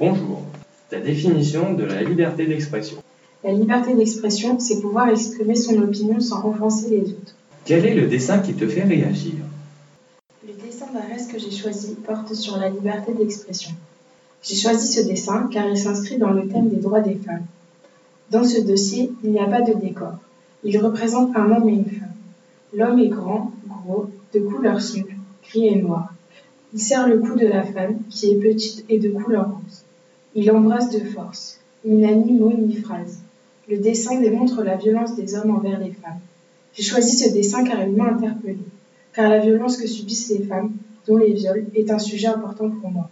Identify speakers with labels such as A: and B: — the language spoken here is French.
A: Bonjour. Ta définition de la liberté d'expression.
B: La liberté d'expression, c'est pouvoir exprimer son opinion sans offenser les autres.
A: Quel est le dessin qui te fait réagir?
B: Le dessin d'Arès que j'ai choisi porte sur la liberté d'expression. J'ai choisi ce dessin car il s'inscrit dans le thème des droits des femmes. Dans ce dossier, il n'y a pas de décor. Il représente un homme et une femme. L'homme est grand, gros, de couleur sombre, gris et noir. Il serre le cou de la femme, qui est petite et de couleur rose. Il l'embrasse de force. Il n'a ni mot ni phrase. Le dessin démontre la violence des hommes envers les femmes. J'ai choisi ce dessin car il m'a interpellée, car la violence que subissent les femmes, dont les viols, est un sujet important pour moi.